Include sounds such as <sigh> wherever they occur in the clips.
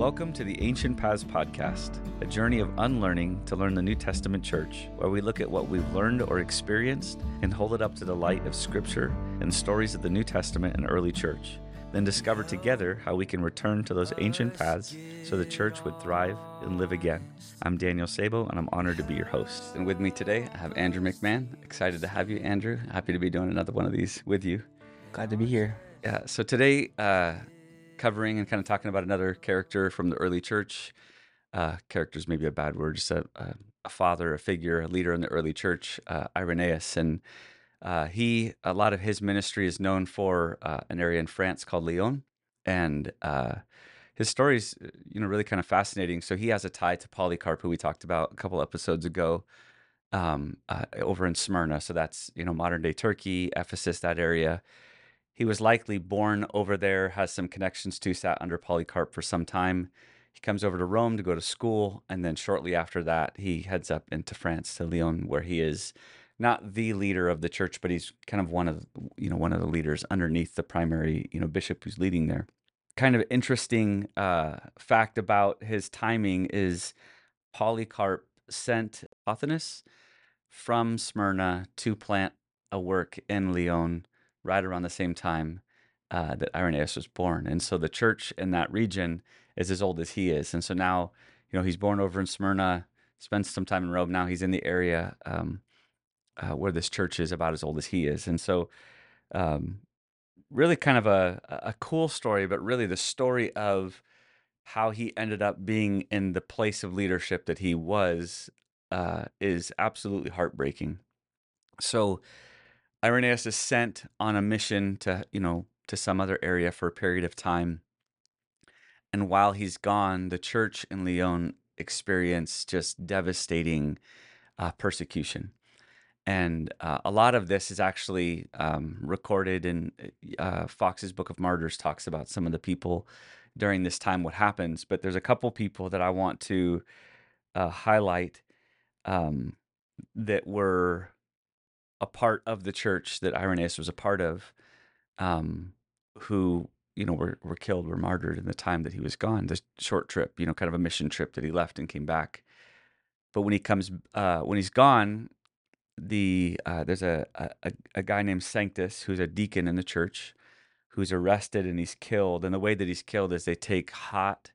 Welcome to the Ancient Paths Podcast, a journey of unlearning to learn the New Testament church, where we look at what we've learned or experienced and hold it up to the light of Scripture and stories of the New Testament and early church. Then discover together how we can return to those ancient paths so the church would thrive and live again. I'm Daniel Sabo, and I'm honored to be your host. And with me today, I have Andrew McMahon. Excited to have you, Andrew. Happy to be doing another one of these with you. Glad to be here. Yeah, so today, uh, covering and kind of talking about another character from the early church. Uh, characters maybe a bad word, just a, a, a, father, a figure, a leader in the early church, uh, Irenaeus, and uh, he a lot of his ministry is known for uh, an area in France called Lyon, and uh, his story is you know really kind of fascinating. So he has a tie to Polycarp, who we talked about a couple episodes ago, um, uh, over in Smyrna. So that's you know modern day Turkey, Ephesus, that area he was likely born over there, has some connections to, sat under Polycarp for some time. He comes over to Rome to go to school, and then shortly after that, he heads up into France to Lyon, where he is not the leader of the church, but he's kind of one of you know one of the leaders underneath the primary you know bishop who's leading there. Kind of interesting uh, fact about his timing is Polycarp sent Pothinus from Smyrna to plant a work in Lyon right around the same time uh, that Irenaeus was born. And so the church in that region is as old as he is. And so now, you know, he's born over in Smyrna, spends some time in Rome. Now he's in the area um, uh, where this church is about as old as he is. And so, um, really kind of a, a cool story, but really the story of how he ended up being in the place of leadership that he was uh, is absolutely heartbreaking. So, Irenaeus is sent on a mission to, you know, to some other area for a period of time. And while he's gone, the church in Lyon experienced just devastating uh, persecution. And uh, a lot of this is actually um, recorded in uh, Fox's Book of Martyrs, talks about some of the people during this time, what happens. But there's a couple people that I want to uh, highlight um, that were a part of the church that Irenaeus was a part of, um, who you know were were killed, were martyred in the time that he was gone. The short trip, you know, kind of a mission trip that he left and came back. But when he comes, uh, when he's gone, the uh, there's a, a a guy named Sanctus who's a deacon in the church, who's arrested and he's killed. And the way that he's killed is they take hot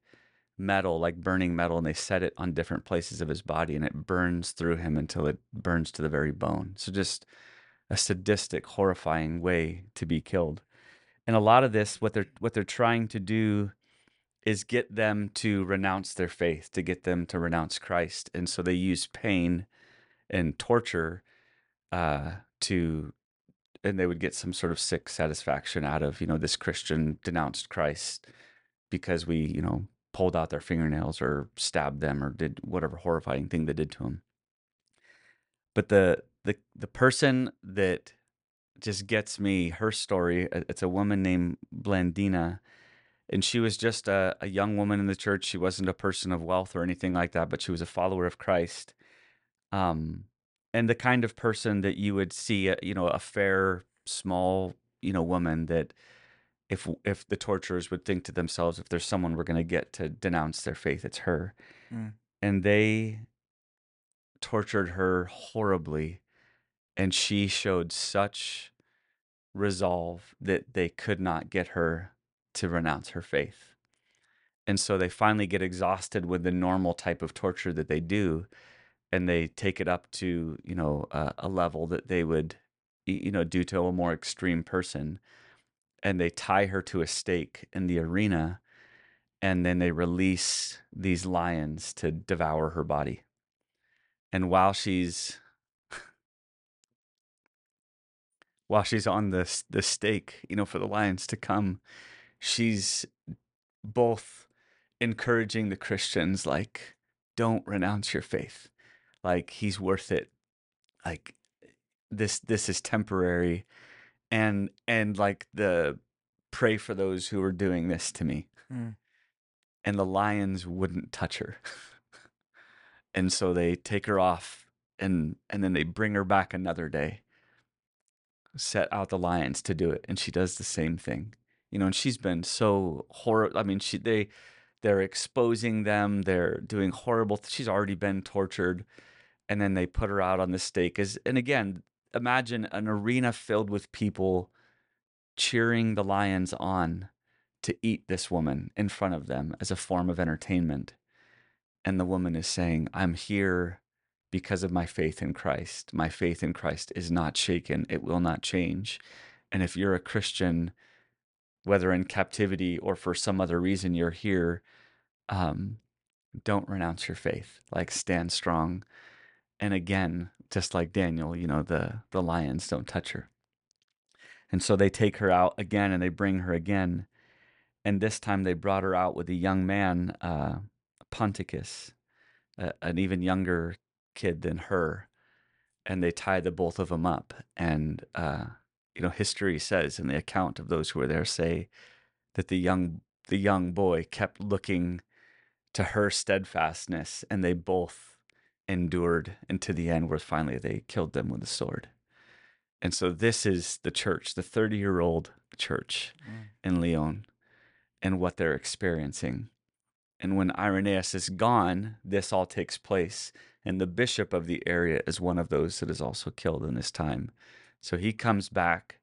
metal, like burning metal, and they set it on different places of his body, and it burns through him until it burns to the very bone. So just a sadistic, horrifying way to be killed. And a lot of this, what they're what they're trying to do is get them to renounce their faith, to get them to renounce Christ. And so they use pain and torture uh, to, and they would get some sort of sick satisfaction out of, you know, this Christian denounced Christ because we, you know, pulled out their fingernails or stabbed them or did whatever horrifying thing they did to him. But the the the person that just gets me her story it's a woman named Blandina and she was just a, a young woman in the church she wasn't a person of wealth or anything like that but she was a follower of Christ um and the kind of person that you would see uh, you know a fair small you know woman that if if the torturers would think to themselves if there's someone we're going to get to denounce their faith it's her. Mm. and they tortured her horribly and she showed such resolve that they could not get her to renounce her faith. And so they finally get exhausted with the normal type of torture that they do and they take it up to you know uh, a level that they would you know do to a more extreme person and they tie her to a stake in the arena and then they release these lions to devour her body. And while she's while she's on the the stake you know for the lions to come she's both encouraging the christians like don't renounce your faith. Like he's worth it. Like this this is temporary and and like the pray for those who are doing this to me. Mm. And the lions wouldn't touch her. and so they take her off and and then they bring her back another day. Set out the lions to do it and she does the same thing. You know, and she's been so horrible. I mean, she they they're exposing them. They're doing horrible. She's already been tortured, and then they put her out on the stake. As and again, imagine an arena filled with people cheering the lions on to eat this woman in front of them as a form of entertainment. And the woman is saying, I'm here because of my faith in Christ. My faith in Christ is not shaken, it will not change. And if you're a Christian, whether in captivity or for some other reason you're here, um, don't renounce your faith. Like stand strong. And again, just like Daniel, you know, the the lions don't touch her. And so they take her out again and they bring her again. And this time they brought her out with a young man, uh, Ponticus, uh, an even younger kid than her. And they tie the both of them up. And, uh, you know, history says in the account of those who were there say that the young the young boy kept looking to her steadfastness, and they both endured into the end, where finally they killed them with a sword. And so this is the church, the 30 year old church mm. in Lyon, and what they're experiencing. And when Irenaeus is gone, this all takes place. And the bishop of the area is one of those that is also killed in this time. So he comes back.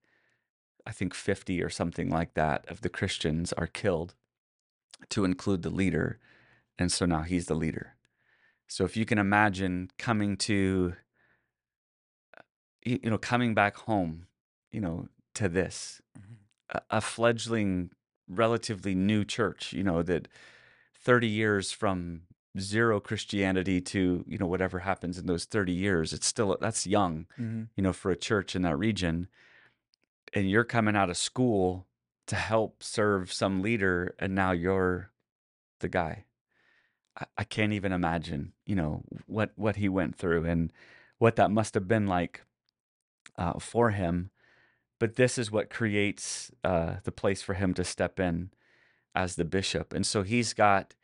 I think 50 or something like that of the Christians are killed to include the leader. And so now he's the leader. So if you can imagine coming to, you know, coming back home, you know, to this, mm-hmm. a, a fledgling, relatively new church, you know, that 30 years from zero Christianity to, you know, whatever happens in those 30 years, it's still, that's young, mm-hmm. you know, for a church in that region. And you're coming out of school to help serve some leader, and now you're the guy. I, can't even imagine, you know, what what he went through and what that must have been like uh, for him. But this is what creates uh, the place for him to step in as the bishop, and so he's got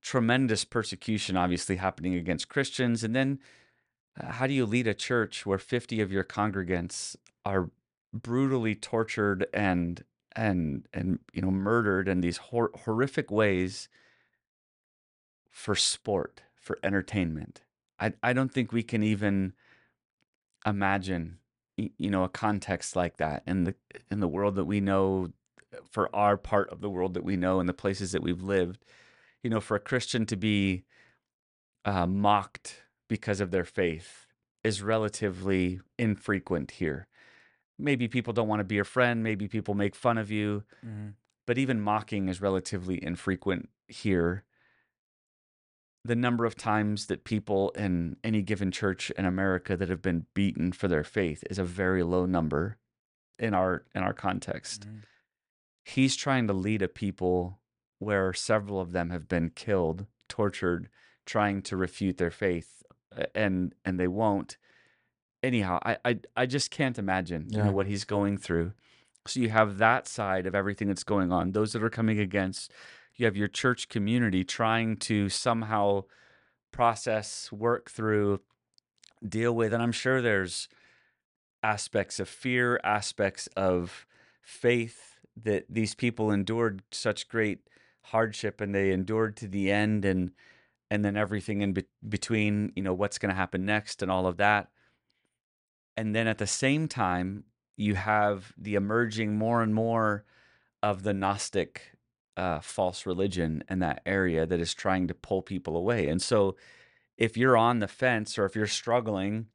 tremendous persecution, obviously happening against Christians, and then uh, how do you lead a church where 50 of your congregants are brutally tortured and and and you know murdered in these hor- horrific ways for sport for entertainment i i don't think we can even imagine you know a context like that in the in the world that we know for our part of the world that we know and the places that we've lived you know for a christian to be uh, mocked because of their faith is relatively infrequent here maybe people don't want to be your friend, maybe people make fun of you, mm-hmm. but even mocking is relatively infrequent here. The number of times that people in any given church in America that have been beaten for their faith is a very low number in our in our context. Mm-hmm. He's trying to lead a people where several of them have been killed, tortured, trying to refute their faith and and they won't anyhow, I, I I just can't imagine yeah. you know what he's going through. So you have that side of everything that's going on. Those that are coming against. You have your church community trying to somehow process, work through, deal with, and I'm sure there's aspects of fear, aspects of faith that these people endured such great hardship and they endured to the end and and then everything in be- between you know what's going to happen next and all of that. And then at the same time you have the emerging more and more of the gnostic uh, false religion in that area that is trying to pull people away and so if you're on the fence or if you're struggling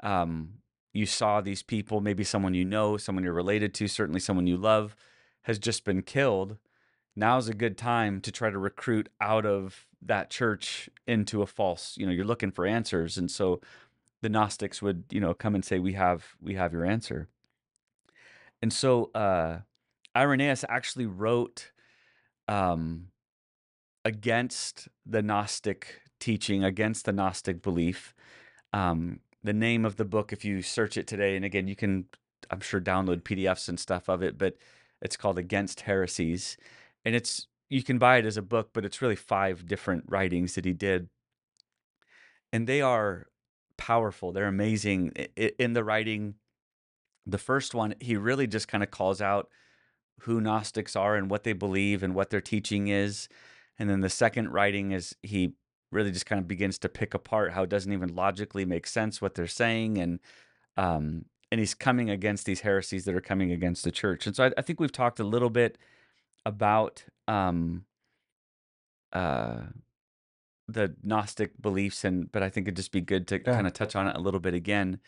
um, you saw these people maybe someone you know someone you're related to certainly someone you love has just been killed now's a good time to try to recruit out of that church into a false you know you're looking for answers and so the Gnostics would, you know, come and say, "We have, we have your answer." And so uh, Irenaeus actually wrote um, against the Gnostic teaching, against the Gnostic belief. Um, the name of the book, if you search it today, and again, you can, I'm sure, download PDFs and stuff of it, but it's called Against Heresies, and it's you can buy it as a book, but it's really five different writings that he did, and they are powerful. They're amazing in the writing. The first one, he really just kind of calls out who Gnostics are and what they believe and what their teaching is. And then the second writing is he really just kind of begins to pick apart how it doesn't even logically make sense what they're saying and um and he's coming against these heresies that are coming against the church. And so I, I think we've talked a little bit about um uh the Gnostic beliefs and but I think it'd just be good to Yeah. kind of touch on it a little bit again.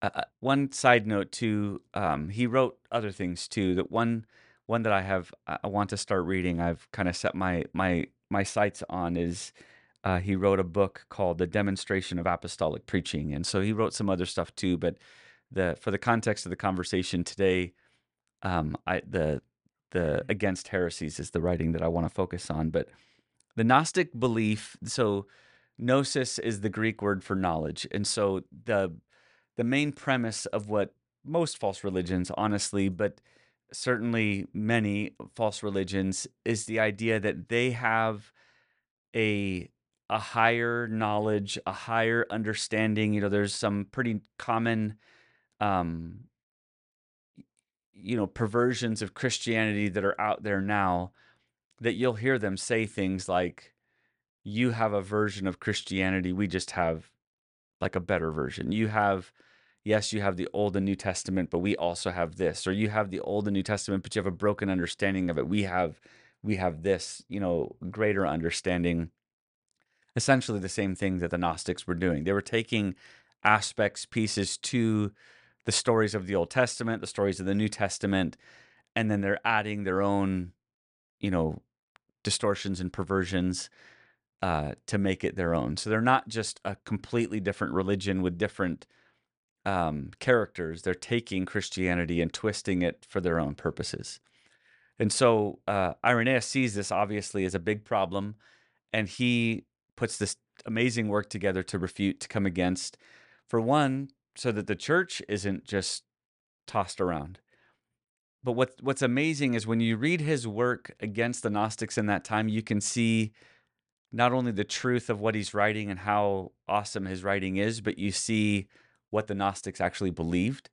Uh, uh, one side note too, um, he wrote other things too. That one one that I have I I want to start reading. I've kind of set my my my sights on is uh, he wrote a book called The Demonstration of Apostolic Preaching, and so he wrote some other stuff too. But the for the context of the conversation today, um, I the the against heresies is the writing that I want to focus on. But the Gnostic belief, so gnosis is the Greek word for knowledge, and so the the main premise of what most false religions, honestly, but certainly many false religions, is the idea that they have a a higher knowledge, a higher understanding. You know, there's some pretty common um you know perversions of Christianity that are out there now that you'll hear them say things like you have a version of Christianity, we just have like a better version. You have yes, you have the Old and New Testament, but we also have this. Or you have the Old and New Testament, but you have a broken understanding of it. We have we have this, you know, greater understanding. Essentially the same thing that the Gnostics were doing. They were taking aspects, pieces to the stories of the Old Testament, the stories of the New Testament, and then they're adding their own, you know, distortions and perversions uh, to make it their own. So they're not just a completely different religion with different um, characters. They're taking Christianity and twisting it for their own purposes. And so uh, Irenaeus sees this obviously as a big problem, and he puts this amazing work together to refute, to come against. For one, so that the church isn't just tossed around. But what what's amazing is when you read his work against the Gnostics in that time, you can see not only the truth of what he's writing and how awesome his writing is, but you see what the Gnostics actually believed.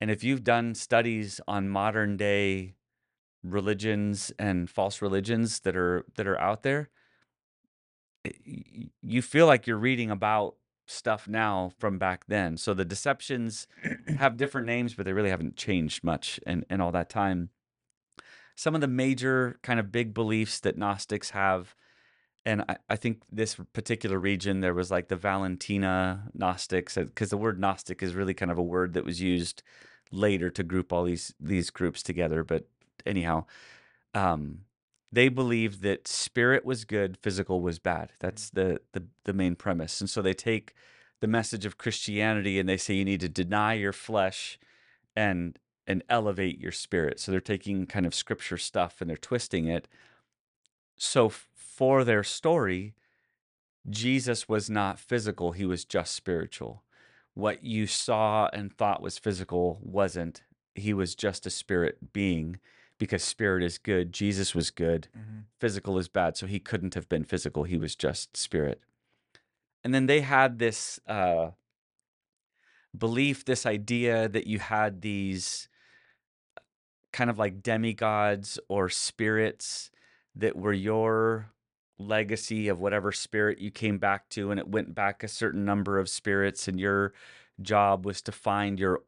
And if you've done studies on modern day religions and false religions that are that are out there, you feel like you're reading about stuff now from back then. So the deceptions have different names, but they really haven't changed much in, in all that time. Some of the major kind of big beliefs that Gnostics have and I, I think this particular region there was like the Valentinian Gnostics because the word Gnostic is really kind of a word that was used later to group all these these groups together. But anyhow, um, they believed that spirit was good, physical was bad. That's the the the main premise, and so they take the message of Christianity and they say you need to deny your flesh and and elevate your spirit. So they're taking kind of scripture stuff and they're twisting it. So for their story, Jesus was not physical, he was just spiritual. What you saw and thought was physical wasn't. He was just a spirit being because spirit is good. Jesus was good. Mhm. Physical is bad. So he couldn't have been physical. He was just spirit. And then they had this uh, belief, this idea that you had these kind of like demigods or spirits that were your legacy of whatever spirit you came back to and it went back a certain number of spirits and your job was to find your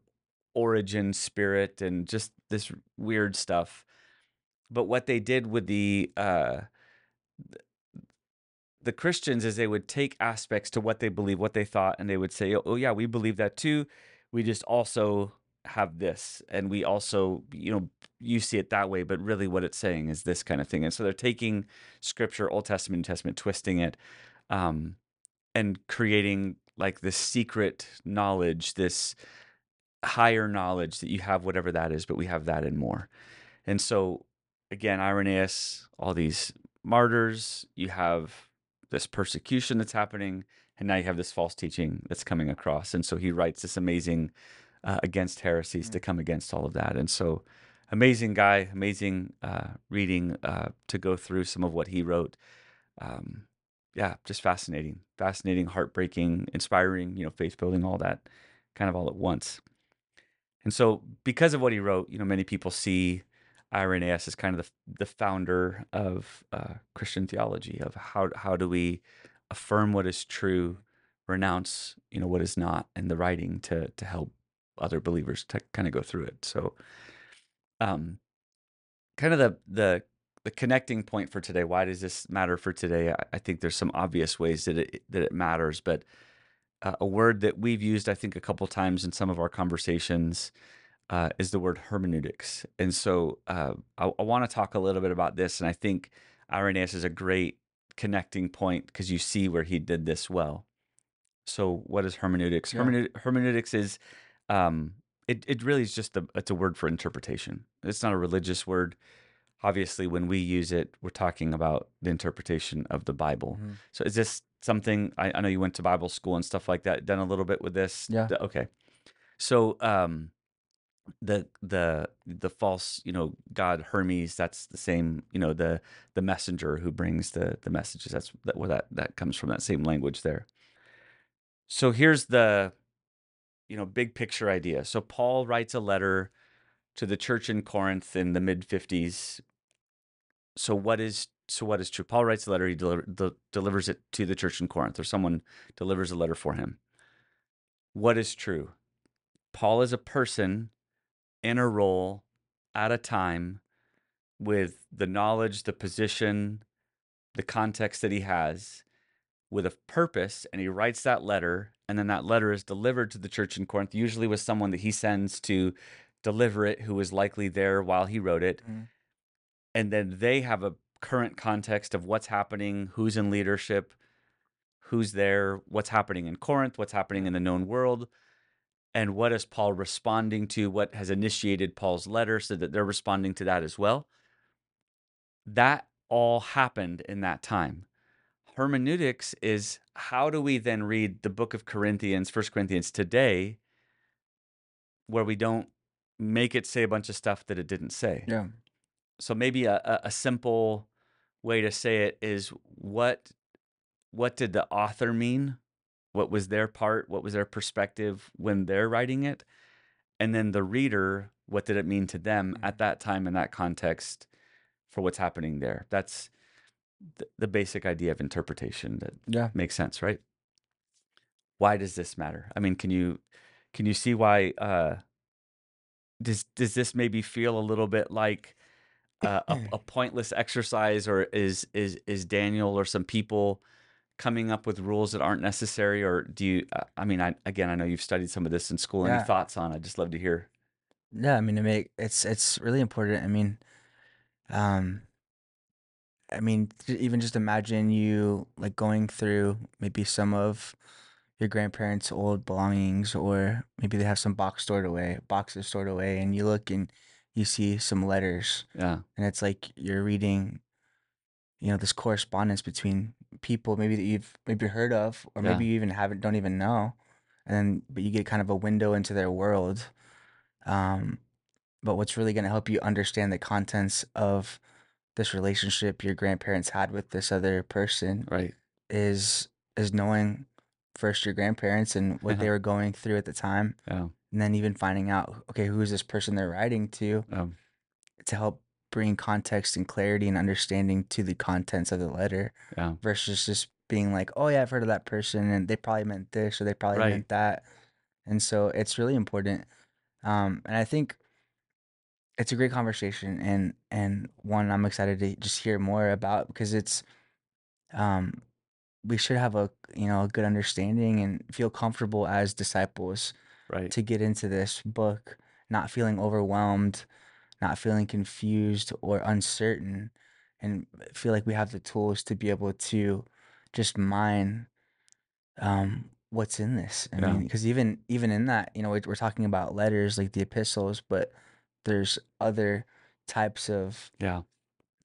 origin spirit and just this weird stuff but what they did with the uh the Christians is they would take aspects to what they believe, what they thought, and they would say, "Oh, yeah, we believe that too. We just also have this, and we also, you know, you see it that way, but really what it's saying is this kind of thing." And so they're taking Scripture, Old Testament, New Testament, twisting it, um, and creating like this secret knowledge, this higher knowledge that you have, whatever that is, but we have that and more. And so, again, Irenaeus, all these martyrs, you have this persecution that's happening, and now you have this false teaching that's coming across. And so he writes this amazing uh, against heresies to come against all of that. And so, amazing guy, amazing uh, reading uh, to go through some of what he wrote. Um, yeah, just fascinating, fascinating, heartbreaking, inspiring, you know, faith building, all that kind of all at once. And so, because of what he wrote, you know, many people see Irenaeus as kind of the, the founder of uh, Christian theology of how how do we affirm what is true, renounce you know what is not, and the writing to to help other believers to kind of go through it. So, um, kind of the the the connecting point for today. Why does this matter for today? I, I think there's some obvious ways that it that it matters, but uh, a word that we've used, I think, a couple times in some of our conversations uh, is the word hermeneutics. And so uh, I, I want to talk a little bit about this. And I think Irenaeus is a great connecting point because you see where he did this well. So, what is hermeneutics? Yeah. Hermeneut- hermeneutics is um, it, it really is just a it's a word for interpretation. It's not a religious word. Obviously, when we use it, we're talking about the interpretation of the Bible. Mhm. So, is this something? I, I know you went to Bible school and stuff like that. Done a little bit with this. Yeah. Okay. So, um, the the the false, you know, god Hermes. That's the same. You know, the the messenger who brings the the messages. That's that where that that comes from. That same language there. So here's the, you know, big picture idea. So Paul writes a letter to the church in Corinth in the mid 50s. So what is so what is true? Paul writes a letter. He deliver, de- delivers it to the church in Corinth, or someone delivers a letter for him. What is true? Paul is a person in a role at a time with the knowledge, the position, the context that he has with a purpose, and he writes that letter, and then that letter is delivered to the church in Corinth, usually with someone that he sends to deliver it who was likely there while he wrote it. Mhm. And then they have a current context of what's happening, who's in leadership, who's there, what's happening in Corinth, what's happening in the known world, and what is Paul responding to, what has initiated Paul's letter, so that they're responding to that as well. That all happened in that time. Hermeneutics is how do we then read the book of Corinthians, First Corinthians today, where we don't make it say a bunch of stuff that it didn't say? Yeah. so maybe a, a, simple way to say it is what what did the author mean? What was their part? What was their perspective when they're writing it? And then the reader what did it mean to them Mhm. at that time in that context for what's happening there? That's the, the basic idea of interpretation that Yeah. makes sense right? Why does this matter? I mean can you can you see why uh does does this maybe feel a little bit like uh, a, a <laughs> pointless exercise or is is is daniel or some people coming up with rules that aren't necessary or do you uh, i mean i again i know you've studied some of this in school. Any thoughts on i'd just love to hear. Yeah, I mean, to make it's it's really important. I mean, um, I mean, even just imagine you like going through maybe some of your grandparents' old belongings, or maybe they have some box stored away, boxes stored away, and you look and you see some letters, yeah and it's like you're reading, you know, this correspondence between people maybe that you've maybe heard of, or Yeah. maybe you even haven't don't even know, and then but you get kind of a window into their world. Um, but what's really going to help you understand the contents of this relationship your grandparents had with this other person right. is is knowing first your grandparents and what they were going through at the time yeah. and then even finding out okay who is this person they're writing to? Um, to help bring context and clarity and understanding to the contents of the letter yeah. versus just being like oh yeah i've heard of that person and they probably meant this or they probably Right. meant that. And so it's really important um and i think it's a great conversation and and one i'm excited to just hear more about because it's um we should have a you know a good understanding and feel comfortable as disciples right to get into this book not feeling overwhelmed not feeling confused or uncertain and feel like we have the tools to be able to just mine um what's in this i Yeah. mean because even even in that you know we- we're talking about letters like the epistles but there's other types of yeah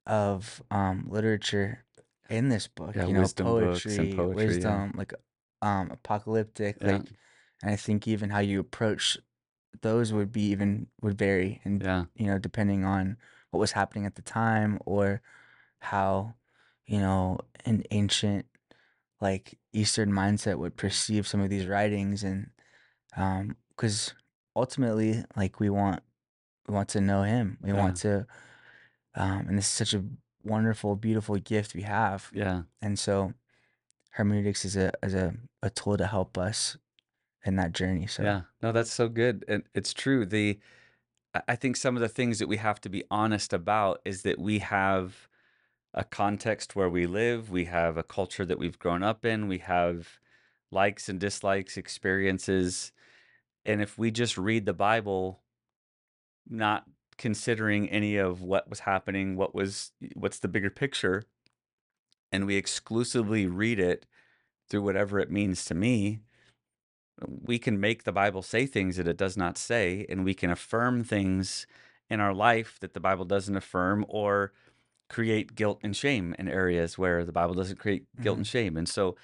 of um literature in this book Yeah, you know wisdom books poetry, and poetry, yeah. wisdom like um apocalyptic Yeah. like and i think even how you approach those would be even would vary and yeah you know depending on what was happening at the time or how you know an ancient like eastern mindset would perceive some of these writings and um because ultimately like we want we want to know him we want to Um, and this is such a wonderful, beautiful gift we have. Yeah. And so hermeneutics is a is a, a tool to help us in that journey. So Yeah. No, that's so good. And it's true. The I think some of the things that we have to be honest about is that we have a context where we live, we have a culture that we've grown up in, we have likes and dislikes, experiences. And if we just read the Bible not considering any of what was happening, what was what's the bigger picture, and we exclusively read it through whatever it means to me, we can make the Bible say things that it does not say, and we can affirm things in our life that the Bible doesn't affirm, or create guilt and shame in areas where the Bible doesn't create guilt hmm and shame. And so,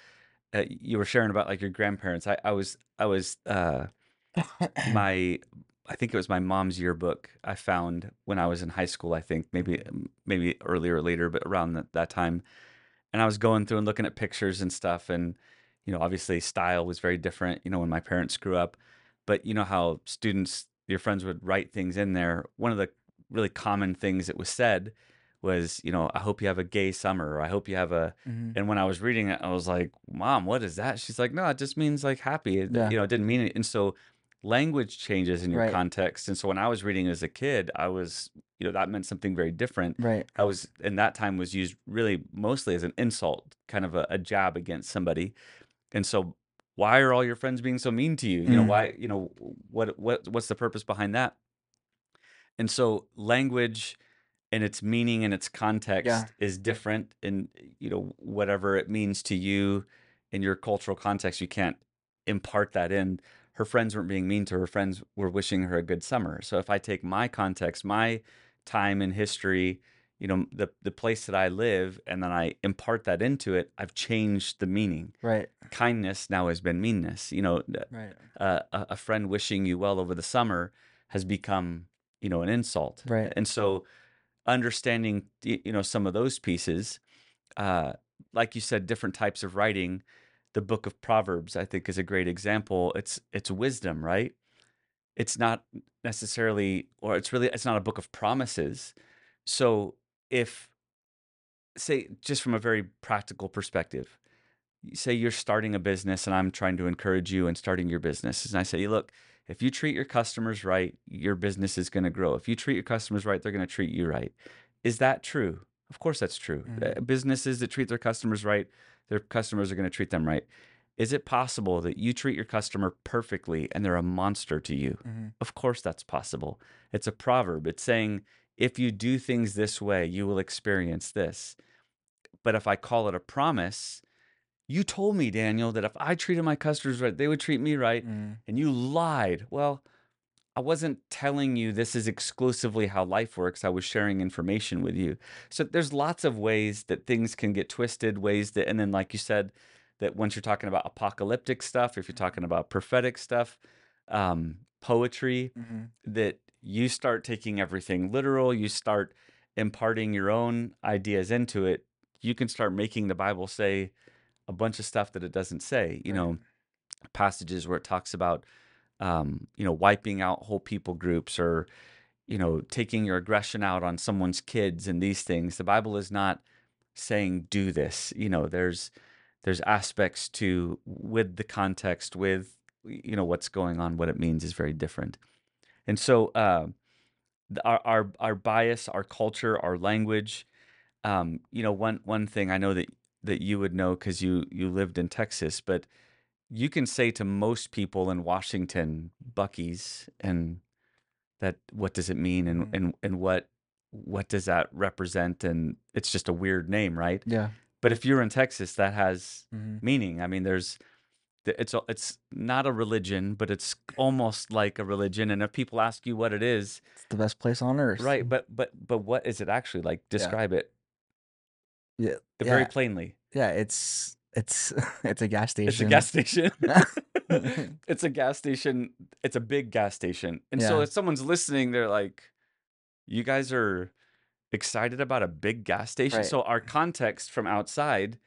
uh, you were sharing about like your grandparents. I, I was, I was, uh, <coughs> my, I think it was my mom's yearbook I found when I was in high school. I think maybe, maybe earlier or later, but around that, that time and I was going through and looking at pictures and stuff, and you know, obviously style was very different. You know, when my parents grew up, but you know how students, your friends would write things in there. One of the really common things that was said was, you know, I hope you have a gay summer, or I hope you have a. hmm And when I was reading it, I was like, Mom, what is that? She's like, No, it just means like happy. It, Yeah. you know, it didn't mean it. And so language changes in your Right. context. And so when I was reading as a kid, I was, you know, that meant something very different. Right. I was in that time was used really mostly as an insult, kind of a, a jab against somebody. And so why are all your friends being so mean to you? You know, Mm. why, you know, what what what's the purpose behind that? And so language and its meaning and its Yeah. context is different in you know whatever it means to you in your cultural context you can't impart that in her friends weren't being mean to her her friends were wishing her a good summer so if i take my context my time in history you know the the place that i live and then i impart that into it i've changed the meaning Right. kindness now has been meanness you know Right. uh, a, a friend wishing you well over the summer has become you know an insult Right. and so understanding you know some of those pieces uh like you said different types of writing the book of proverbs i think is a great example it's it's wisdom right it's not necessarily or it's really it's not a book of promises so if say just from a very practical perspective say you're starting a business and I'm trying to encourage you in starting your business. And I say, look, if you treat your customers right, your business is going to grow. If you treat your customers right, they're going to treat you right. Is that true? Of course, that's true. Mhm. Uh, Businesses that treat their customers right, their customers are going to treat them right. Is it possible that you treat your customer perfectly and they're a monster to you? hmm Of course, that's possible. It's a proverb. It's saying, if you do things this way, you will experience this. But if I call it a promise, you told me, Daniel, that if I treated my customers right, they would treat me right, hmm and you lied. Well, I wasn't telling you this is exclusively how life works. I was sharing information with you. So there's lots of ways that things can get twisted, ways that, and then, like you said, that once you're talking about apocalyptic stuff, if you're talking about prophetic stuff, um, poetry, hmm that you start taking everything literal, you start imparting your own ideas into it, you can start making the Bible say a bunch of stuff that it doesn't say. You Right. know, passages where it talks about, um, you know, wiping out whole people groups or, you know, taking your aggression out on someone's kids and these things. The Bible is not saying do this. You know, there's there's aspects to with the context with you know what's going on, what it means is very different. And so, uh, our our our bias, our culture, our language. Um, you know, one one thing I know that that you would know because you you lived in Texas, but you can say to most people in Washington, Buc-ee's, and that what does it mean, and Mhm. and and what what does that represent? And it's just a weird name, right? Yeah. But if you're in Texas, that has hmm meaning. I mean, there's it's it's not a religion, but it's almost like a religion. And if people ask you what it is, It's the best place on earth. right? But but but what is it actually like? Yeah. Describe it Yeah. very Yeah. plainly. Yeah. It's it's <laughs> it's a gas station. It's a gas station. <laughs> <laughs> it's a gas station. It's a big gas station. And so if someone's listening, they're like, "You guys are excited about a big gas station." Right. So our context from outside,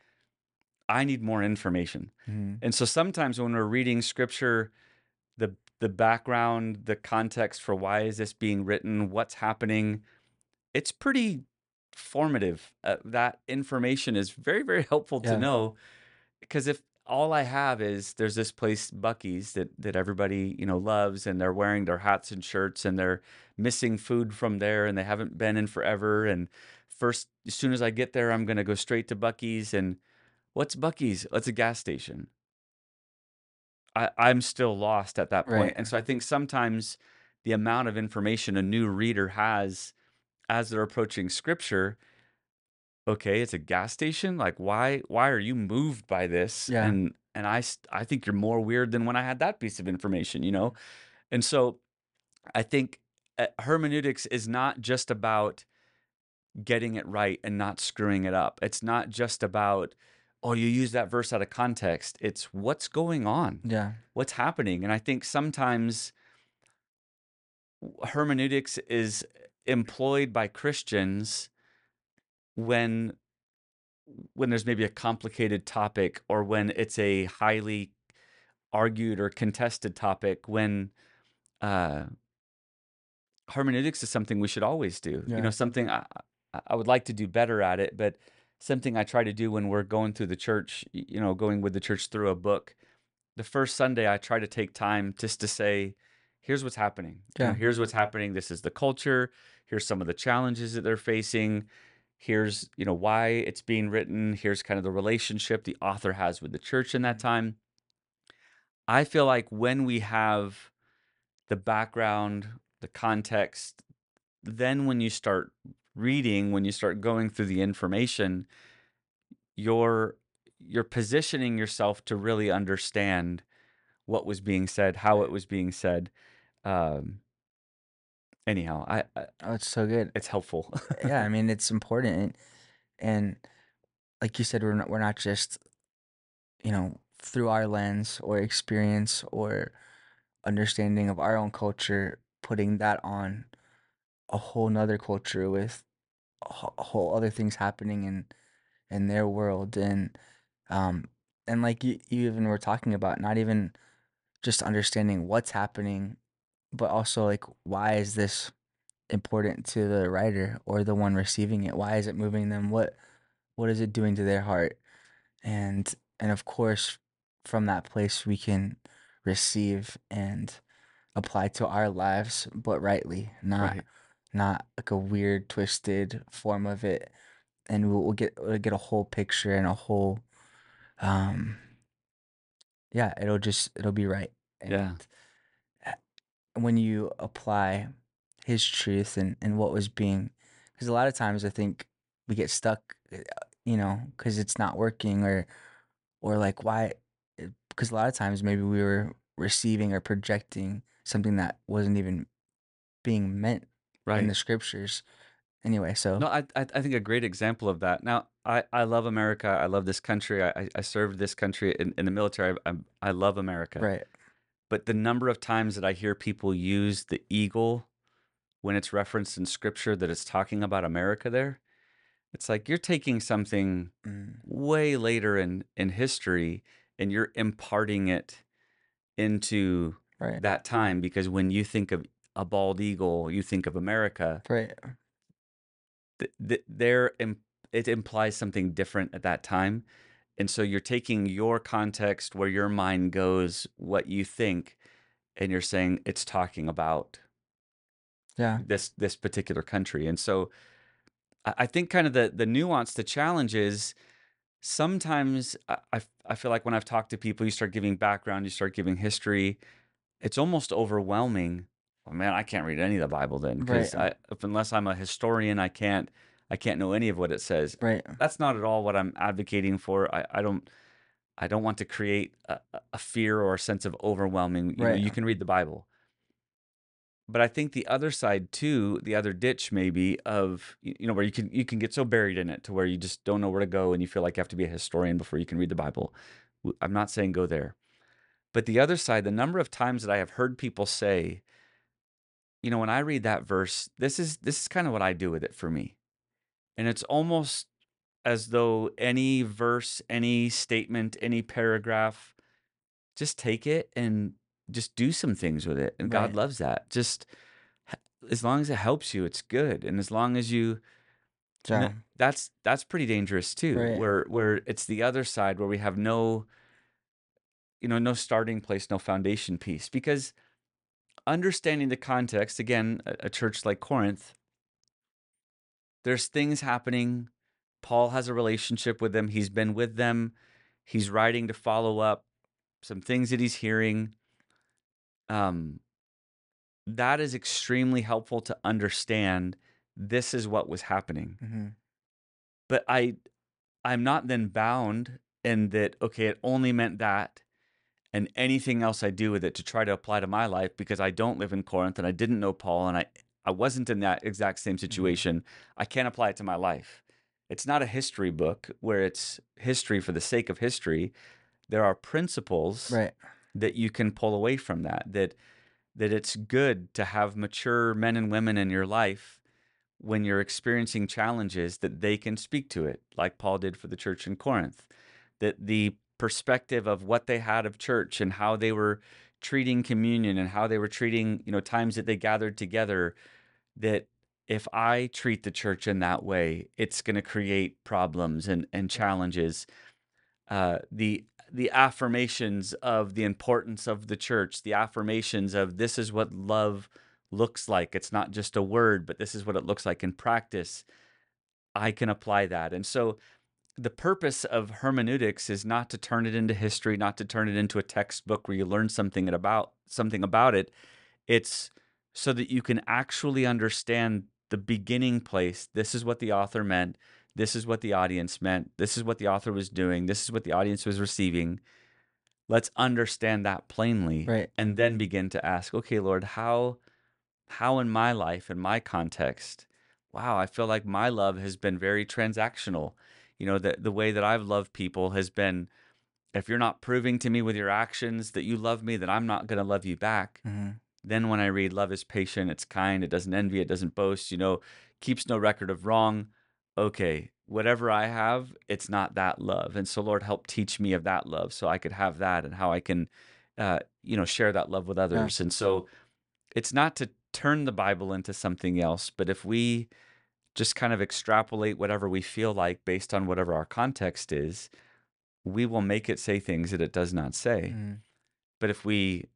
I need more information. hmm And so sometimes when we're reading scripture, the the background, the context for why is this being written, what's happening, it's pretty formative. Uh, that information is very, very <laughs> helpful to know because if all I have is there's this place Buc-ee's that that everybody you know loves, and they're wearing their hats and shirts, and they're missing food from there, and they haven't been in forever. And first, as soon as I get there, I'm gonna go straight to Buc-ee's. And what's Buc-ee's? It's a gas station. I, I'm still lost at that point. Right. And so I think sometimes the amount of information a new reader has as they're approaching scripture okay, it's a gas station. Like, why why are you moved by this? Yeah. And and I I think you're more weird than when I had that piece of information, you know. And so I think uh, hermeneutics is not just about getting it right and not screwing it up. It's not just about oh, you use that verse out of context. It's what's going on, Yeah. what's happening. And I think sometimes hermeneutics is employed by Christians when when there's maybe a complicated topic or when it's a highly argued or contested topic when uh hermeneutics is something we should always do. You know something I, I I would like to do better at it but something i try to do when we're going through the church you know going with the church through a book the first sunday i try to take time just to say here's what's happening. You know, Yeah. here's what's happening. This is the culture. Here's some of the challenges that they're facing. Here's you know why it's being written. Here's kind of the relationship the author has with the church in that time. I feel like when we have the background the context then when you start reading when you start going through the information you're you're positioning yourself to really understand what was being said how it was being said um anyhow i, I Oh, it's so good. it's helpful <laughs> Yeah, I mean it's important and, like you said, we're not we're not just, you know, through our lens or experience or understanding of our own culture, putting that on a whole nother culture with a wh- a whole other things happening in in their world and um and like you, you even were talking about not even just understanding what's happening but also like why is this important to the writer or the one receiving it? Why is it moving them? What what is it doing to their heart? And and of course from that place we can receive and apply to our lives but rightly not right. not like a weird twisted form of it. And we'll, we'll get we'll get a whole picture and a whole um yeah it'll just it'll be right. Yeah. and uh, when you apply his truth and and what was being because a lot of times i think we get stuck uh, you know because it's not working or or like why because a lot of times maybe we were receiving or projecting something that wasn't even being meant right. in the scriptures anyway so No, I, I think a great example of that. Now, I, I love America. I love this country. I, I- I served this country in, in the military. I, I love America. right But the number of times that I hear people use the eagle when it's referenced in scripture that it's talking about America there, it's like you're taking something mm, way later in, in history and you're imparting it into right. that time because when you think of a bald eagle, you think of America. right. Th- th- there im- it implies something different at that time and so you're taking your context where your mind goes what you think and you're saying it's talking about yeah this this particular country and so i, think kind of the the nuance the challenge is sometimes I, I feel like when i've talked to people you start giving background you start giving history it's almost overwhelming well, man i can't read any of the bible then because Right. Uh unless i'm a historian i can't i can't know any of what it says. Right. That's not at all what i'm advocating for. I, I don't i don't want to create a, a- fear or a sense of overwhelming. You know Right. you can read the bible. But i think the other side too the other ditch maybe of you know where you can you can get so buried in it to where you just don't know where to go and you feel like you have to be a historian before you can read the bible. I'm not saying go there. But the other side the number of times that i have heard people say you know when i read that verse this is this is kind of what i do with it for me and it's almost as though any verse any statement any paragraph just take it and just do some things with it and god loves that just as long as it helps you it's good and as long as you Yeah. that's that's pretty dangerous too. Right. Where where it's the other side where we have no you know, no starting place, no foundation piece because understanding the context again, a, a church like Corinth there's things happening. Paul has a relationship with them. He's been with them. He's writing to follow up some things that he's hearing. Um, that is extremely helpful to understand. This is what was happening. hmm But I, I'm not then bound in that. Okay, it only meant that, and anything else I do with it to try to apply to my life because I don't live in Corinth and I didn't know Paul and I, I wasn't in that exact same mm-hmm. situation. I can't apply it to my life. It's not a history book where it's history for the sake of history. There are principles Right. that you can pull away from that that that it's good to have mature men and women in your life when you're experiencing challenges that they can speak to it like Paul did for the church in Corinth that the perspective of what they had of church and how they were treating communion and how they were treating you know times that they gathered together that if I treat the church in that way it's going to create problems and and challenges uh, the the affirmations of the importance of the church, the affirmations of this is what love looks like. It's not just a word, but this is what it looks like in practice. I can apply that. And so the purpose of hermeneutics is not to turn it into history, not to turn it into a textbook where you learn something about something about it. It's so that you can actually understand the beginning place. This is what the author meant. This is what the audience meant. This is what the author was doing. This is what the audience was receiving. Let's understand that plainly Right. and then begin to ask, okay, Lord, how how in my life in my context, wow, I feel like my love has been very transactional. You know, the the way that I've loved people has been if you're not proving to me with your actions that you love me, then I'm not going to love you back. hmm Then when I read love is patient, it's kind, it doesn't envy, it doesn't boast, you know, keeps no record of wrong. Okay, whatever I have, it's not that love. And so Lord, help teach me of that love so I could have that and how I can uh, you know, share that love with others. And so it's not to turn the Bible into something else, but if we just kind of extrapolate whatever we feel like based on whatever our context is, we will make it say things that it does not say. hmm But if we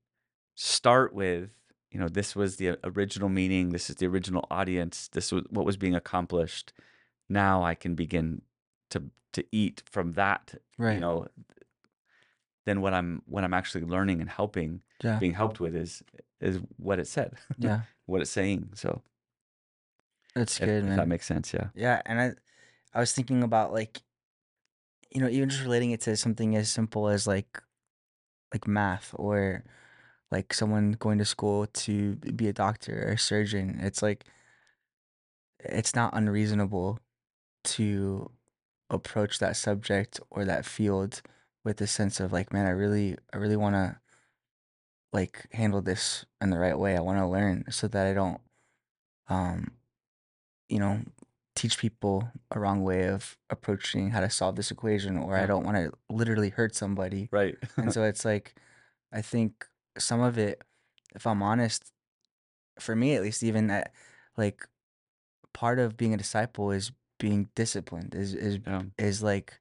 start with, you know, this was the original meaning, this is the original audience, this was what was being accomplished. Now I can begin to to eat from that, Right. you know. Then what I'm what I'm actually learning and helping, yeah. being helped with is is what it said, Yeah. <laughs> what it's saying. So That's if, good, if man. that makes sense, yeah, Yeah, and I I was thinking about like you know, even just relating it to something as simple as like like math or like someone going to school to be a doctor or a surgeon. It's like it's not unreasonable to approach that subject or that field with a sense of like, man, I really I really want to like handle this in the right way. I want to learn so that I don't um you know, teach people a wrong way of approaching how to solve this equation, or I don't want to literally hurt somebody. right, And so <laughs> it's like, I think some of it, if I'm honest, for me at least, even that, like, part of being a disciple is being disciplined, is is yeah, is like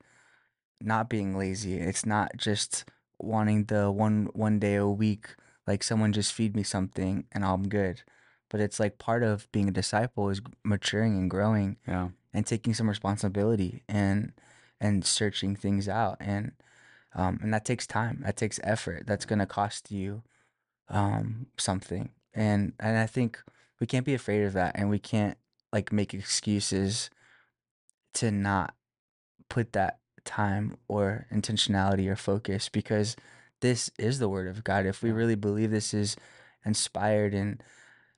not being lazy. It's not just wanting the one one day a week, like someone just feed me something and I'm good. But it's like part of being a disciple is maturing and growing yeah, and taking some responsibility and and searching things out and um and that takes time. That takes effort. That's gonna cost you um something. And and I think we can't be afraid of that and we can't like make excuses to not put that time or intentionality or focus because this is the word of God. If we really believe this is inspired and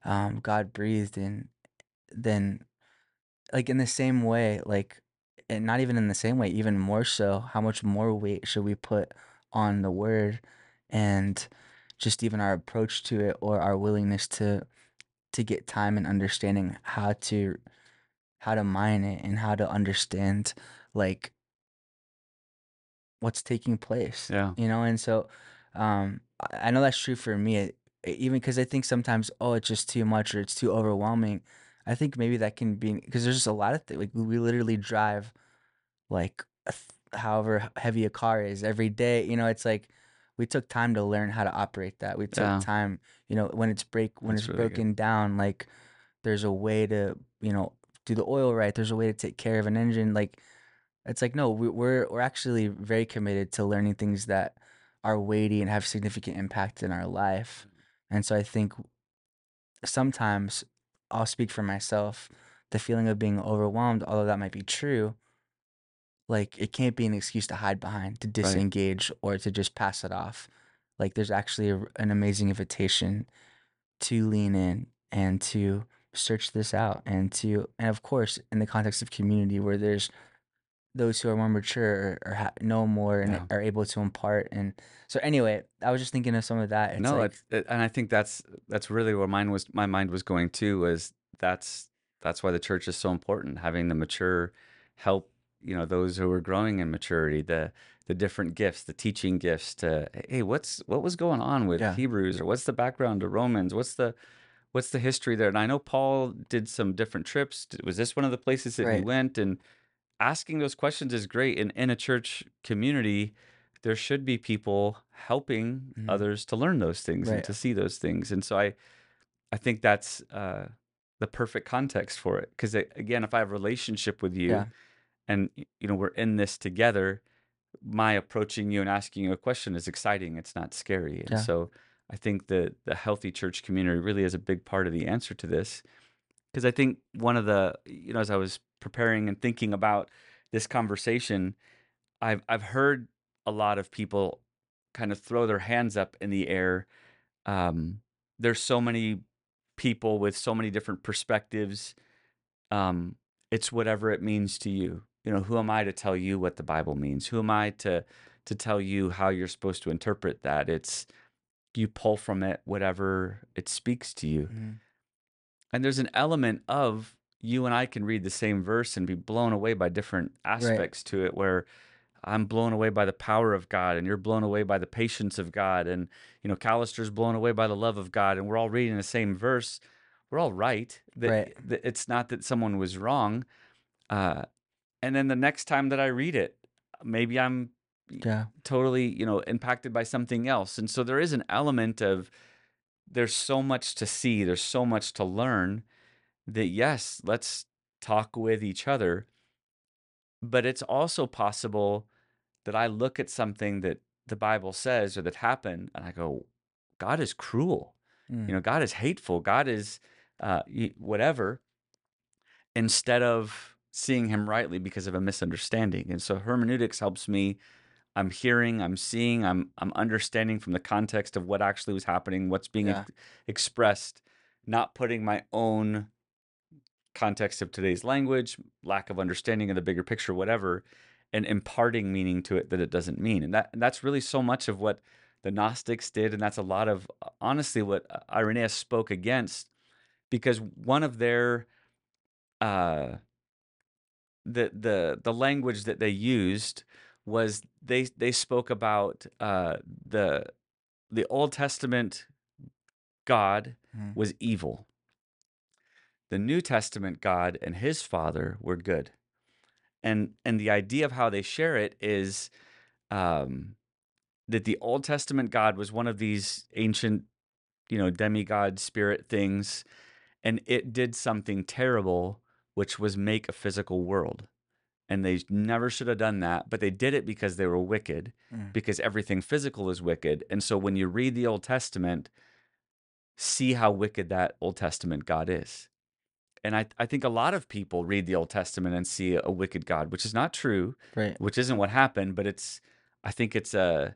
um, God breathed, and then like in the same way, like and not even in the same way, even more so, how much more weight should we put on the word and just even our approach to it or our willingness to to get time and understanding how to how to mine it and how to understand like what's taking place yeah, you know and so um i know that's true for me even because i think sometimes oh it's just too much or it's too overwhelming I think maybe that can be because there's just a lot of things. Like we literally drive like th- however heavy a car is every day. You know, it's like we took time to learn how to operate that. We took Yeah, time, you know, when it's break when that's it's really good. broken down, like there's a way to, you know, do the oil right. There's a way to take care of an engine. Like it's like no, we, we're we're actually very committed to learning things that are weighty and have significant impact in our life. And so I think sometimes I'll speak for myself. The feeling of being overwhelmed, although that might be true, like it can't be an excuse to hide behind, to Right. disengage, or to just pass it off. Like there's actually a, an amazing invitation to lean in and to search this out and to and of course in the context of community where there's those who are more mature or, or ha- know more and Yeah. are able to impart and so anyway i was just thinking of some of that it's No, like it's it, and I think that's that's really where mine was my mind was going to was that's that's why the church is so important, having the mature help, you know, those who are growing in maturity, the the different gifts, the teaching gifts to hey, what's what was going on with yeah Hebrews or what's the background to Romans? What's the what's the history there? And I know Paul did some different trips. Was this one of the places that he went? And asking those questions is great. And in a church community, there should be people helping hmm others to learn those things and to see those things. And so I, I think that's uh, the perfect context for it. Because again, if I have a relationship with you yeah and you know we're in this together, my approaching you and asking you a question is exciting. It's not scary. And yeah so I think the the healthy church community really is a big part of the answer to this because I think one of the you know as I was preparing and thinking about this conversation, I've I've heard a lot of people kind of throw their hands up in the air. Um, there's so many people with so many different perspectives. Um, it's whatever it means to you. You know, who am I to tell you what the Bible means? Who am I to to tell you how you're supposed to interpret that? It's you pull from it whatever it speaks to you. hmm And there's an element of you and I can read the same verse and be blown away by different right aspects to it where I'm blown away by the power of God and you're blown away by the patience of God and you know Callister's blown away by the love of God and we're all reading the same verse. We're all right. That right that it's not that someone was wrong. Uh and then the next time that I read it, maybe I'm yeah totally, you know, impacted by something else. And so there is an element of there's so much to see, there's so much to learn that yes, let's talk with each other, but it's also possible that I look at something that the Bible says or that happened and I go, God is cruel. You mm. know, God is hateful. God is uh, whatever, instead of seeing him rightly because of a misunderstanding. And so hermeneutics helps me. I'm hearing, I'm seeing, I'm I'm understanding from the context of what actually was happening, what's being yeah ex- expressed, not putting my own context of today's language, lack of understanding of the bigger picture, whatever, and imparting meaning to it that it doesn't mean. And that and that's really so much of what the Gnostics did, and that's a lot of uh, honestly what uh, Irenaeus spoke against, because one of their uh, the the the language that they used was they they spoke about uh, the the Old Testament God mm. was evil. The New Testament God and his Father were good. and and the idea of how they share it is um, that the Old Testament God was one of these ancient, you know, demigod spirit things, and it did something terrible, which was make a physical world. And they never should have done that, but they did it because they were wicked, Mm. because everything physical is wicked. And so when you read the Old Testament, see how wicked that Old Testament God is and I, I think a lot of people read the Old Testament and see a wicked God, which is not true, right which isn't what happened, but it's I think it's a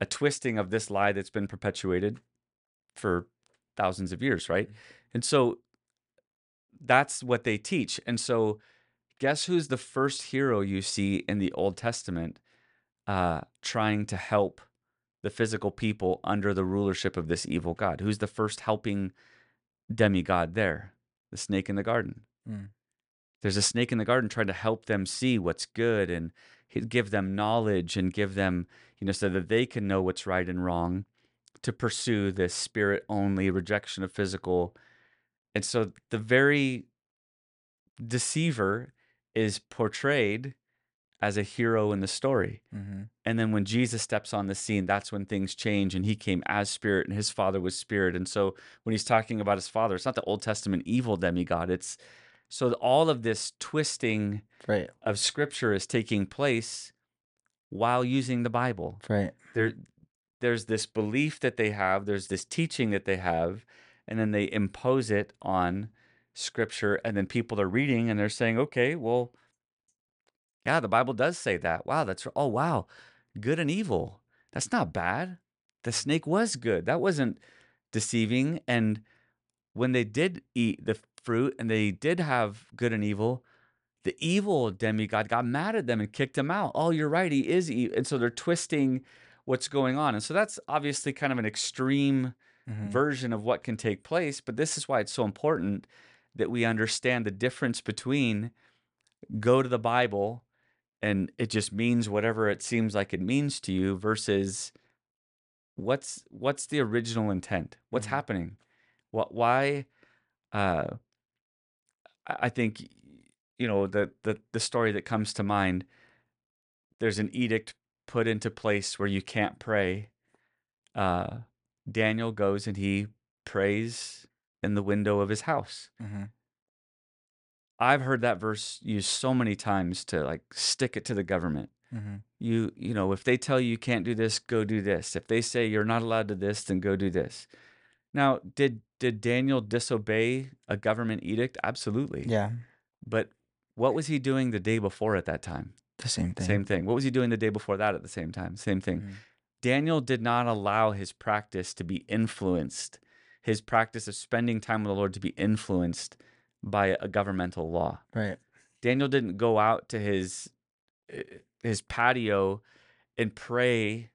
a twisting of this lie that's been perpetuated for thousands of years, right? And so that's what they teach. And so guess who's the first hero you see in the Old Testament uh, trying to help the physical people under the rulership of this evil God? Who's the first helping demigod there? The snake in the garden mm. there's a snake in the garden trying to help them see what's good and give them knowledge and give them you know so that they can know what's right and wrong to pursue this spirit only rejection of physical and so the very deceiver is portrayed as a hero in the story. hmm And then when Jesus steps on the scene, that's when things change. And he came as spirit, and his father was spirit. And so when he's talking about his father, it's not the Old Testament evil demigod. It's so all of this twisting Right. of scripture is taking place while using the Bible. Right. There, there's this belief that they have, there's this teaching that they have, and then they impose it on scripture. And then people are reading and they're saying, okay, well, yeah, the Bible does say that. Wow, that's oh wow, good and evil. That's not bad. The snake was good. That wasn't deceiving. And when they did eat the fruit and they did have good and evil, the evil demigod got mad at them and kicked him out. Oh, you're right, he is evil. And so they're twisting what's going on. And so that's obviously kind of an extreme hmm version of what can take place. But this is why it's so important that we understand the difference between go to the Bible and it just means whatever it seems like it means to you versus what's what's the original intent? What's Mhm. happening? What why uh I think you know the the the story that comes to mind there's an edict put into place where you can't pray. Uh Daniel goes and he prays in the window of his house. hmm I've heard that verse used so many times to like stick it to the government. hmm You you know, if they tell you you can't do this, go do this. If they say you're not allowed to this, then go do this. Now, did did Daniel disobey a government edict? Absolutely. Yeah. But what was he doing the day before at that time? The same thing. Same thing. What was he doing the day before that at the same time? Same thing. Mhm. Daniel did not allow his practice to be influenced, his practice of spending time with the Lord to be influenced by a governmental law. Right. Daniel didn't go out to his eh, his patio and pray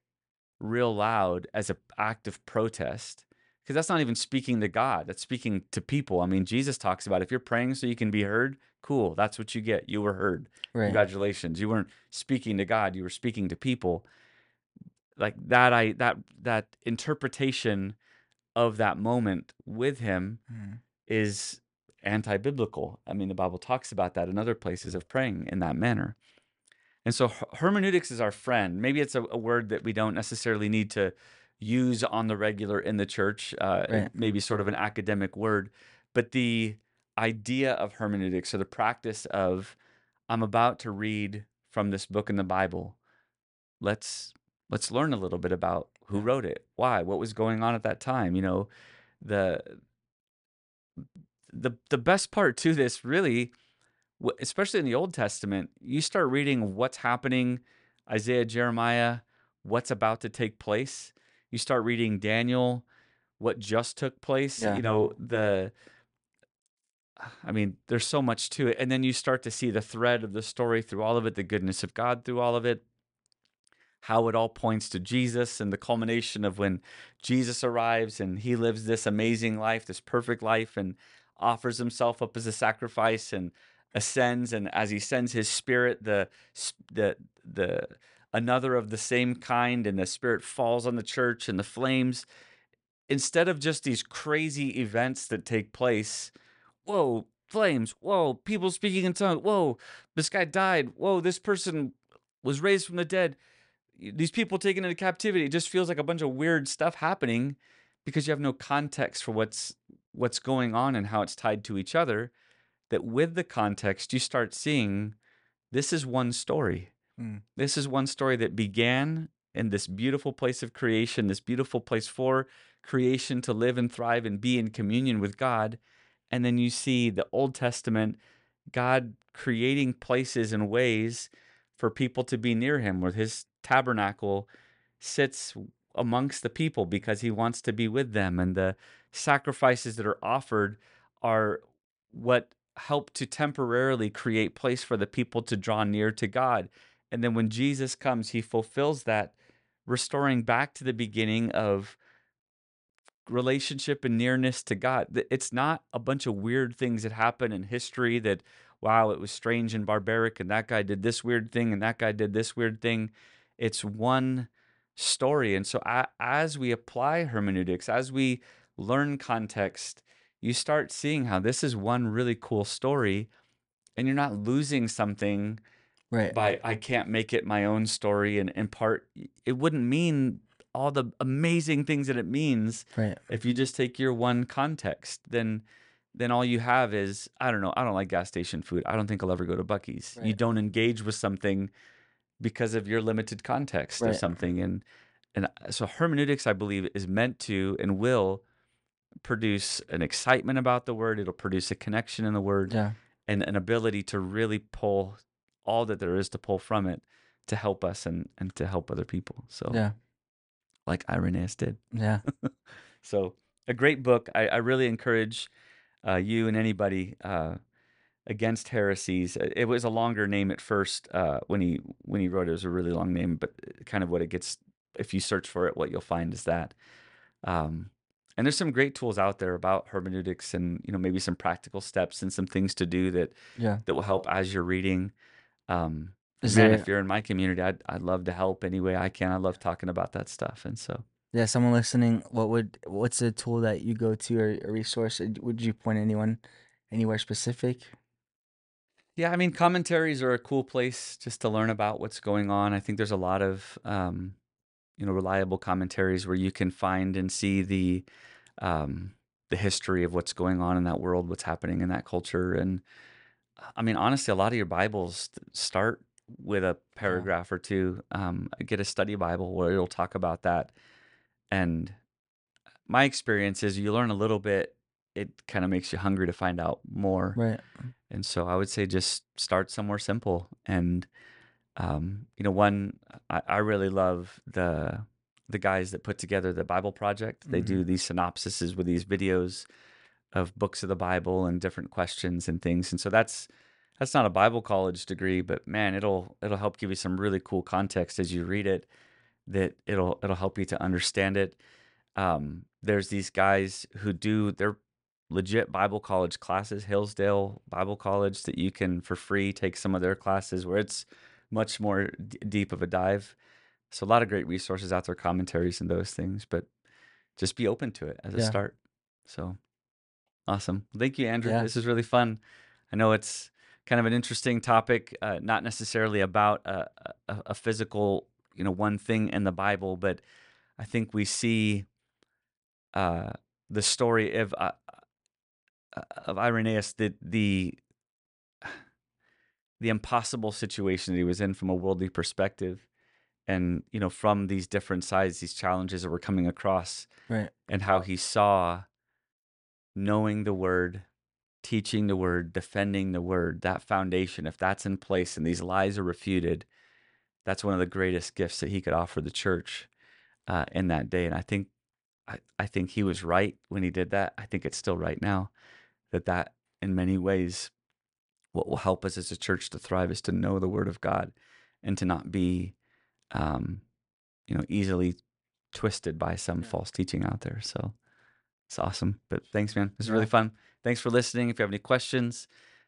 real loud as an act of protest because that's not even speaking to God. That's speaking to people. I mean, Jesus talks about if you're praying so you can be heard, cool. That's what you get. You were heard. Right. Congratulations. You weren't speaking to God. You were speaking to people. Like that, I that that interpretation of that moment with him Mhm. is anti-biblical. I mean, the Bible talks about that in other places of praying in that manner. And so hermeneutics is our friend. Maybe it's a, a word that we don't necessarily need to use on the regular in the church. Uh, Right. may be sort of an academic word, but the idea of hermeneutics or the practice of I'm about to read from this book in the Bible. Let's let's learn a little bit about who wrote it, why, what was going on at that time. You know, the the the best part to this really especially in the old testament you start reading what's happening isaiah jeremiah what's about to take place. You start reading daniel what just took place Yeah. you know the i mean there's so much to it. And then you start to see the thread of the story through all of it the goodness of god through all of it. How it all points to Jesus and the culmination of when Jesus arrives and he lives this amazing life, this perfect life, and offers himself up as a sacrifice and ascends. And as he sends his spirit, the the the another of the same kind, and the spirit falls on the church and the flames. Instead of just these crazy events that take place, whoa, flames, whoa, people speaking in tongues, whoa, this guy died, whoa, this person was raised from the dead these people taken into captivity it just feels like a bunch of weird stuff happening because you have no context for what's what's going on and how it's tied to each other that with the context you start seeing this is one story Mm. this is one story that began in this beautiful place of creation this beautiful place for creation to live and thrive and be in communion with god and then you see the old testament god creating places and ways for people to be near him where his tabernacle sits amongst the people because he wants to be with them and the sacrifices that are offered are what help to temporarily create place for the people to draw near to God and then when Jesus comes he fulfills that restoring back to the beginning of relationship and nearness to God. It's not a bunch of weird things that happen in history that, wow, it was strange and barbaric, and that guy did this weird thing, and that guy did this weird thing. It's one story. And so, a- as we apply hermeneutics, as we learn context, you start seeing how this is one really cool story and you're not losing something Right. by I can't make it my own story and in part it wouldn't mean all the amazing things that it means Right. if you just take your one context then then all you have is I don't know I don't like gas station food I don't think I'll ever go to Buc-ee's you don't engage with something because of your limited context Right. something and and uh, so hermeneutics I believe is meant to and will produce an excitement about the word it'll produce a connection in the word Yeah. and an ability to really pull all that there is to pull from it to help us and, and to help other people. So, Yeah. like Irenaeus did. Yeah. <laughs> So, a great book. I, I really encourage uh, you and anybody uh, against heresies. Uh, It was a longer name at first uh, when he when he wrote it. It was a really long name, but uh, kind of what it gets. If you search for it, what you'll find is that. Um, and there's some great tools out there about hermeneutics, and you know maybe some practical steps and some things to do that Yeah. that will help as you're reading. Um, Is man, there if you're in my community, I'd I'd love to help any way I can. I love talking about that stuff, and so yeah, someone listening, what would what's a tool that you go to or a resource? Would you point anyone anywhere specific? Yeah, I mean, commentaries are a cool place just to learn about what's going on. I think there's a lot of um, you know reliable commentaries where you can find and see the um, the history of what's going on in that world, what's happening in that culture, and I mean, honestly, a lot of your Bibles start with a paragraph or two. Um, get a study Bible where it'll talk about that. And my experience is you learn a little bit, it kind of makes you hungry to find out more. Right. And so I would say just start somewhere simple. And, um, you know, one, I, I really love the, the guys that put together the Bible Project. They do these synopsises with these videos of books of the Bible and different questions and things. And so that's that's not a Bible college degree, but man, it'll it'll help give you some really cool context as you read it. That it'll it'll help you to understand it. Um, there's these guys who do they're legit Bible college classes, Hillsdale Bible College, that you can for free take some of their classes where it's much more d- deep of a dive. So a lot of great resources out there, commentaries and those things, but just be open to it as a start. So awesome. Thank you, Andrew. Yeah. This is really fun. I know it's kind of an interesting topic, uh, not necessarily about a, a, a physical, you know, one thing in the Bible, but I think we see uh, the story of uh, of Irenaeus, the the the impossible situation that he was in from a worldly perspective, and you know, from these different sides, these challenges that were coming across, Right. and how he saw knowing the word, teaching the word, defending the word, that foundation, if that's in place and these lies are refuted, that's one of the greatest gifts that he could offer the church uh, in that day. And I think, I, I think he was right when he did that. I think it's still right now that that in many ways, what will help us as a church to thrive is to know the word of God and to not be, um, you know, easily twisted by some Yeah. false teaching out there. So it's awesome. But thanks, man. This is really fun. Thanks for listening. If you have any questions,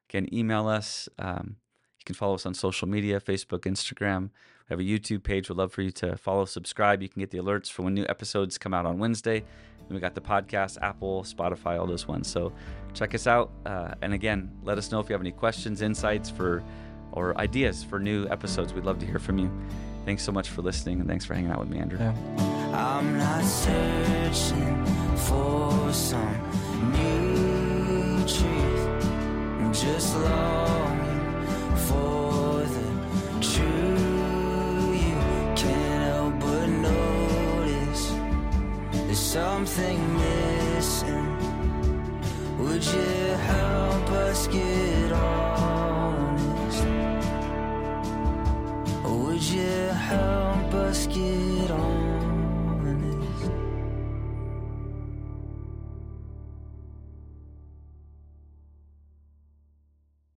again, email us. Um, you can follow us on social media Facebook, Instagram. We have a YouTube page. We'd love for you to follow, subscribe. You can get the alerts for when new episodes come out on Wednesday. And we got the podcast, Apple, Spotify, all those ones. So check us out. Uh, and again, let us know if you have any questions, insights for, or ideas for new episodes. We'd love to hear from you. Thanks so much for listening, and thanks for hanging out with me, Andrew. Yeah. Something missing. Would you help us get honest? Would you help us get on?